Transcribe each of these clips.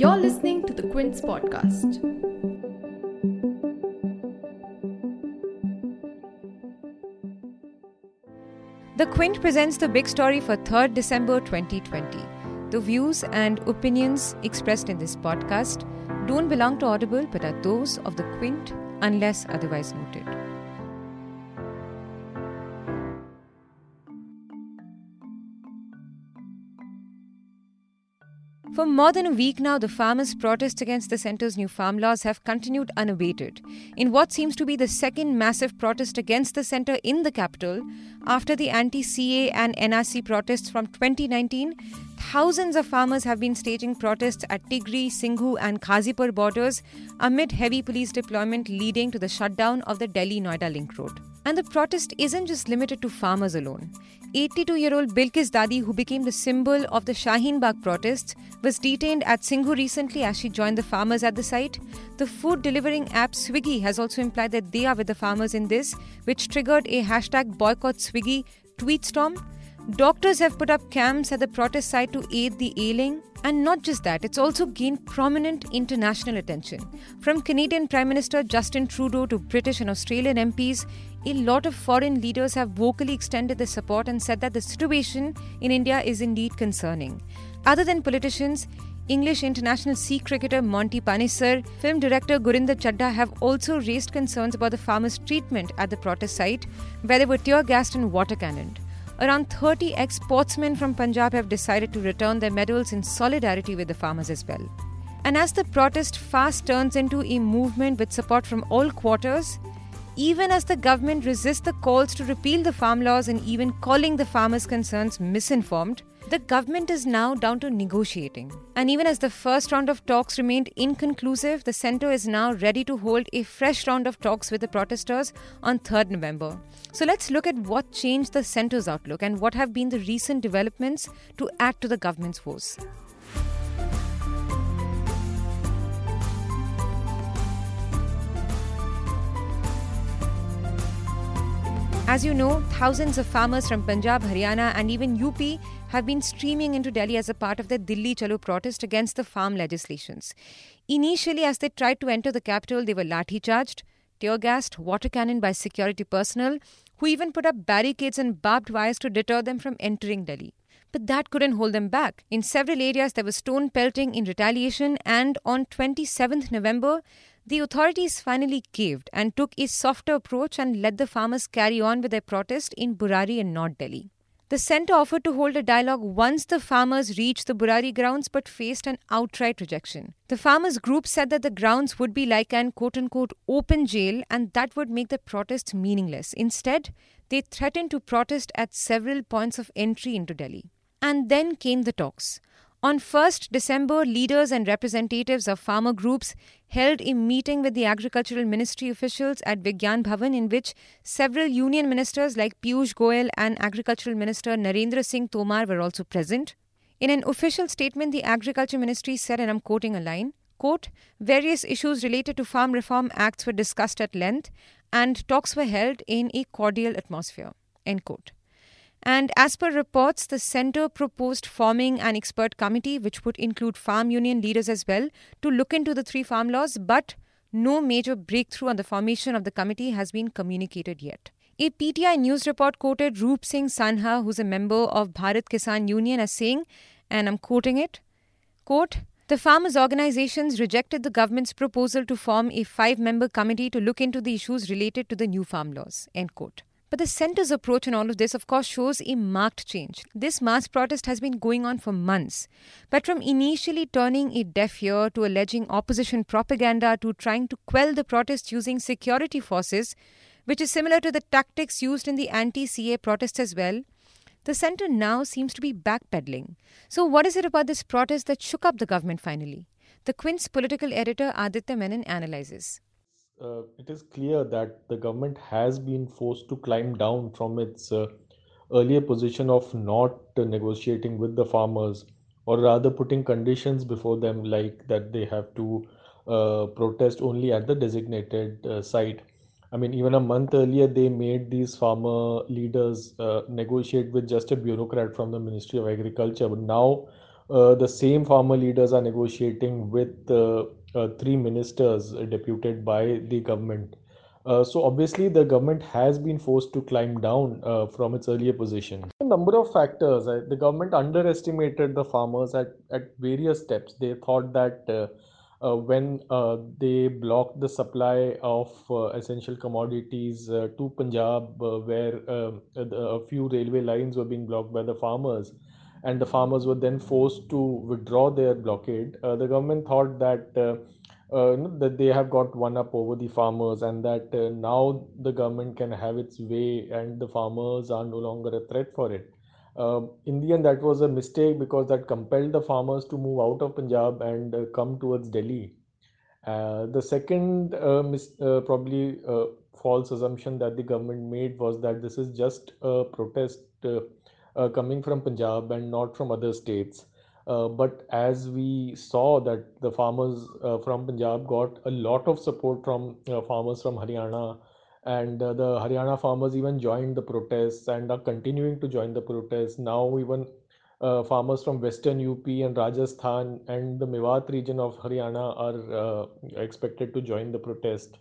You're listening to the Quint podcast. The Quint presents the big story for 3rd December 2020. The views and opinions expressed in this podcast don't belong to Audible but are those of the Quint unless otherwise noted. For more than a week now, the farmers' protests against the centre's new farm laws have continued unabated. In what seems to be the second massive protest against the centre in the capital, after the anti CAA and NRC protests from 2019, thousands of farmers have been staging protests at Tigri, Singhu, and Ghazipur borders amid heavy police deployment leading to the shutdown of the Delhi Noida link road. And the protest isn't just limited to farmers alone. 82 year old Bilkis Dadi, who became the symbol of the Shaheen Bagh protests, was detained at Singhu recently as she joined the farmers at the site. The food delivering app Swiggy has also implied that they are with the farmers in this, which triggered a hashtag boycott Swiggy tweet storm. Doctors have put up camps at the protest site to aid the ailing. And not just that, it's also gained prominent international attention. From Canadian Prime Minister Justin Trudeau to British and Australian MPs, a lot of foreign leaders have vocally extended their support and said that the situation in India is indeed concerning. Other than politicians, English international Sikh cricketer Monty Panesar, film director Gurinder Chadha have also raised concerns about the farmers' treatment at the protest site, where they were tear gassed and water cannoned. Around 30 ex sportsmen from Punjab have decided to return their medals in solidarity with the farmers as well. And as the protest fast turns into a movement with support from all quarters, even as the government resists the calls to repeal the farm laws and even calling the farmers' concerns misinformed, the government is now down to negotiating. And even as the first round of talks remained inconclusive, the centre is now ready to hold a fresh round of talks with the protesters on 3rd November. So let's look at what changed the centre's outlook and what have been the recent developments to add to the government's woes. As you know, thousands of farmers from Punjab, Haryana, and even UP have been streaming into Delhi as a part of the Dilli Chalo protest against the farm legislations. Initially, as they tried to enter the capital, they were lathi charged, tear gassed, water cannon by security personnel, who even put up barricades and barbed wires to deter them from entering Delhi. But that couldn't hold them back. In several areas, there was stone pelting in retaliation, and on 27th November, the authorities finally caved and took a softer approach and let the farmers carry on with their protest in Burari and North Delhi. The centre offered to hold a dialogue once the farmers reached the Burari grounds but faced an outright rejection. The farmers' group said that the grounds would be like an quote unquote open jail and that would make the protests meaningless. Instead, they threatened to protest at several points of entry into Delhi. And then came the talks. On 1st December, leaders and representatives of farmer groups held a meeting with the Agricultural Ministry officials at Vigyan Bhavan in which several union ministers like Piyush Goyal and Agricultural Minister Narendra Singh Tomar were also present. In an official statement, the Agriculture Ministry said, and I'm quoting a line, quote, various issues related to farm reform acts were discussed at length and talks were held in a cordial atmosphere, end quote. And as per reports, the centre proposed forming an expert committee which would include farm union leaders as well to look into the three farm laws, but no major breakthrough on the formation of the committee has been communicated yet. A PTI news report quoted Roop Singh Sanha, who's a member of Bharat Kisan Union, as saying, and I'm quoting it, quote, the farmers' organizations rejected the government's proposal to form a five member committee to look into the issues related to the new farm laws. End quote. But the centre's approach in all of this, of course, shows a marked change. This mass protest has been going on for months. But from initially turning a deaf ear to alleging opposition propaganda to trying to quell the protests using security forces, which is similar to the tactics used in the anti CAA protests as well, the centre now seems to be backpedaling. So, what is it about this protest that shook up the government finally? The Quint's political editor Aditya Menon analyzes uh, it is clear that the government has been forced to climb down from its uh, earlier position of not negotiating with the farmers, or rather putting conditions before them, like that they have to uh, protest only at the designated uh, site. I mean, even a month earlier, they made these farmer leaders uh, negotiate with just a bureaucrat from the Ministry of Agriculture. But now, uh, the same farmer leaders are negotiating with three ministers deputed by the government. Uh, so obviously, the government has been forced to climb down uh, from its earlier position. A number of factors. the government underestimated the farmers at, at various steps. They thought that uh, when uh, they blocked the supply of uh, essential commodities uh, to Punjab, uh, where um, a few railway lines were being blocked by the farmers, and the farmers were then forced to withdraw their blockade. Uh, the government thought that that they have got one up over the farmers, and that now the government can have its way, and the farmers are no longer a threat for it. Uh, in the end, that was a mistake because that compelled the farmers to move out of Punjab and uh, come towards Delhi. Uh, the second uh, mis- uh, probably uh, false assumption that the government made was that this is just a protest coming from Punjab and not from other states. but as we saw that the farmers from Punjab got a lot of support from farmers from Haryana, and uh, the Haryana farmers even joined the protests and are continuing to join the protests. Now, even uh, farmers from Western UP and Rajasthan and the Mewat region of Haryana are uh, expected to join the protest.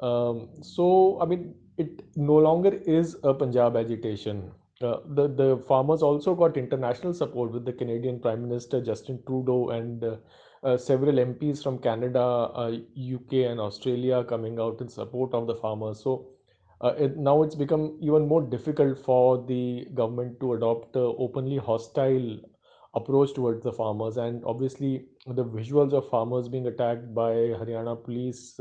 Um, so, I mean, it no longer is a Punjab agitation. Uh, the the farmers also got international support with the Canadian Prime Minister Justin Trudeau and uh, uh, several MPs from Canada, UK, uh, and Australia coming out in support of the farmers. So uh, it, now it's become even more difficult for the government to adopt an openly hostile approach towards the farmers. And obviously, the visuals of farmers being attacked by Haryana police.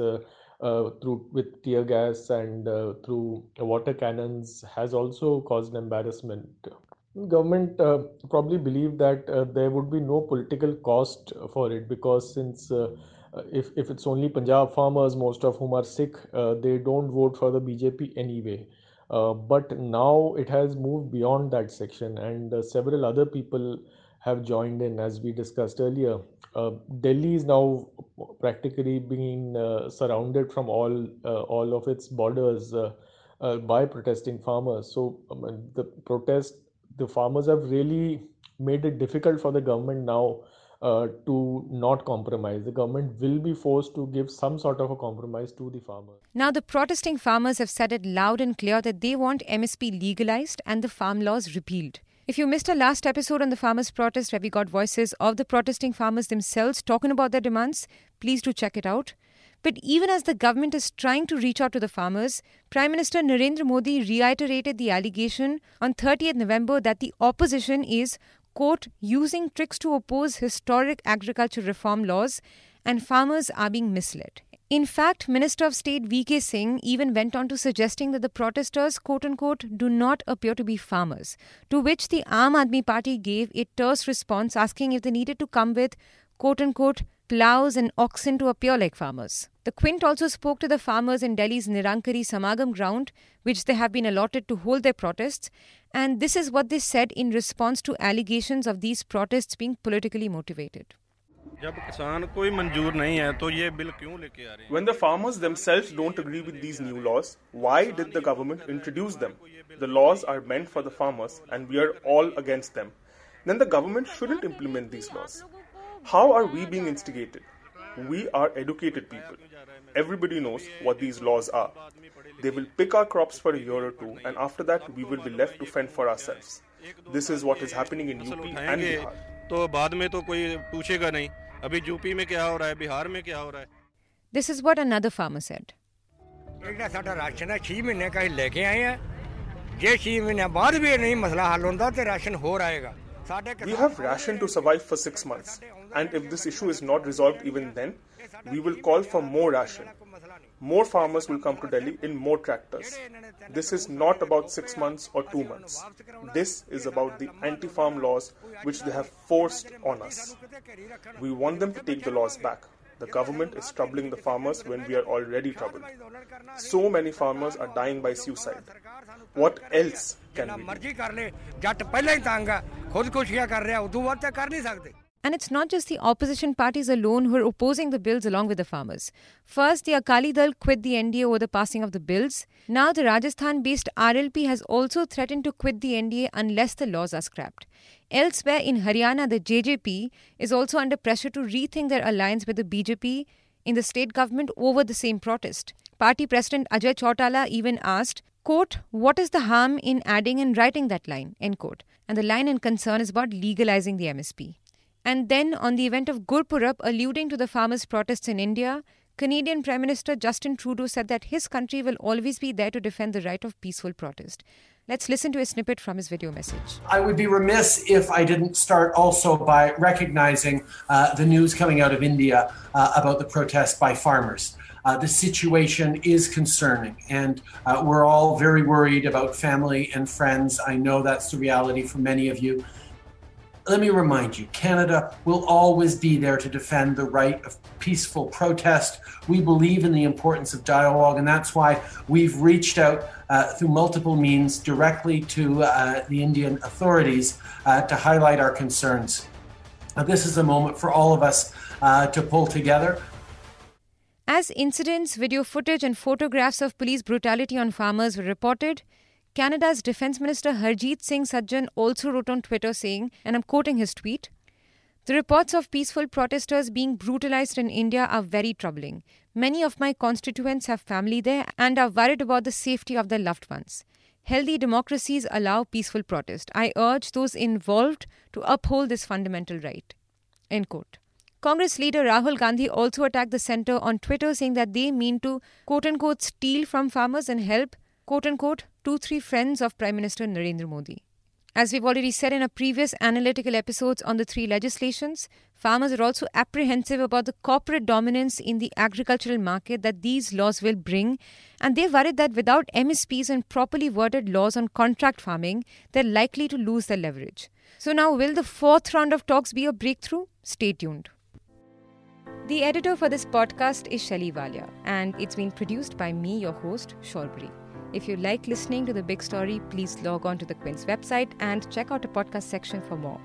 Uh, through with tear gas and uh, through water cannons has also caused embarrassment government uh, probably believed that uh, there would be no political cost for it because since uh, if, if it's only Punjab farmers, most of whom are Sikh, they don't vote for the BJP anyway. But now it has moved beyond that section, and several other people have joined in, as we discussed earlier. Uh, Delhi is now practically being uh, surrounded from all uh, all of its borders by protesting farmers. So um, the protest the farmers have really made it difficult for the government now uh, to not compromise. The government will be forced to give some sort of a compromise to the farmers. Now, the protesting farmers have said it loud and clear that they want MSP legalized and the farm laws repealed. If you missed our last episode on the farmers' protest, where we got voices of the protesting farmers themselves talking about their demands, please do check it out. But even as the government is trying to reach out to the farmers, Prime Minister Narendra Modi reiterated the allegation on 30th November that the opposition is, quote, using tricks to oppose historic agriculture reform laws and farmers are being misled. In fact, Minister of State VK Singh even went on to suggesting that the protesters, quote unquote, do not appear to be farmers, to which the Aam Aadmi Party gave a terse response asking if they needed to come with, quote unquote, plows and oxen to appear like farmers. The Quint also spoke to the farmers in Delhi's Nirankari Samagam ground, which they have been allotted to hold their protests, and this is what they said in response to allegations of these protests being politically motivated. When the farmers themselves don't agree with these new laws, why did the government introduce them? The laws are meant for the farmers and we are all against them. Then the government shouldn't implement these laws. How are we being instigated? We are educated people. Everybody knows what these laws are. They will pick our crops for a year or two, and after that, we will be left to fend for ourselves. This is what is happening in UP and Bihar. तो बाद में तो कोई पूछेगा नहीं अभी UP में क्या हो रहा है बिहार में क्या हो रहा है This is what another farmer said. ਜਿਹੜਾ ਸਾਡਾ ਰਾਸ਼ਨ ਹੈ 6 ਮਹੀਨੇ ਕਾ ਲੈ ਕੇ ਆਏ ਆ ਜੇ 6 ਮਹੀਨੇ ਬਾਅਦ ਵੀ ਨਹੀਂ ਮਸਲਾ ਹੱਲ ਹੁੰਦਾ ਤੇ ਰਾਸ਼ਨ ਹੋਰ ਆਏਗਾ We have ration to survive for 6 months and if this issue is not resolved even then we will call for more ration more farmers will come to Delhi in more tractors. This is not about six months or two months. This is about the anti farm laws which they have forced on us. We want them to take the laws back. The government is troubling the farmers when we are already troubled. So many farmers are dying by suicide. What else can we do? And it's not just the opposition parties alone who are opposing the bills along with the farmers. First, the Akali Dal quit the NDA over the passing of the bills. Now, the Rajasthan based RLP has also threatened to quit the NDA unless the laws are scrapped. Elsewhere in Haryana, the JJP is also under pressure to rethink their alliance with the BJP in the state government over the same protest. Party President Ajay Chautala even asked, quote, what is the harm in adding and writing that line, end quote. And the line in concern is about legalizing the MSP. And then, on the event of Gurpurab, alluding to the farmers' protests in India, Canadian Prime Minister Justin Trudeau said that his country will always be there to defend the right of peaceful protest. Let's listen to a snippet from his video message. I would be remiss if I didn't start also by recognizing uh, the news coming out of India uh, about the protest by farmers. Uh, the situation is concerning, and uh, we're all very worried about family and friends. I know that's the reality for many of you let me remind you Canada will always be there to defend the right of peaceful protest. We believe in the importance of dialogue, and that's why we've reached out uh, through multiple means directly to uh, the Indian authorities uh, to highlight our concerns. this is a moment for all of us uh, to pull together. As incidents, video footage, and photographs of police brutality on farmers were reported, Canada's Defence Minister Harjit Singh Sajjan also wrote on Twitter saying, and I'm quoting his tweet The reports of peaceful protesters being brutalized in India are very troubling. Many of my constituents have family there and are worried about the safety of their loved ones. Healthy democracies allow peaceful protest. I urge those involved to uphold this fundamental right. End quote. Congress leader Rahul Gandhi also attacked the centre on Twitter, saying that they mean to quote unquote steal from farmers and help quote unquote, two, three friends of Prime Minister Narendra Modi. As we've already said in our previous analytical episodes on the three legislations, farmers are also apprehensive about the corporate dominance in the agricultural market that these laws will bring, and they're worried that without MSPs and properly worded laws on contract farming, they're likely to lose their leverage. So, now will the fourth round of talks be a breakthrough? Stay tuned. The editor for this podcast is Shelly Walia, and it's been produced by me, your host, Shorbori. If you like listening to the big story, please log on to the Quint's website and check out the podcast section for more.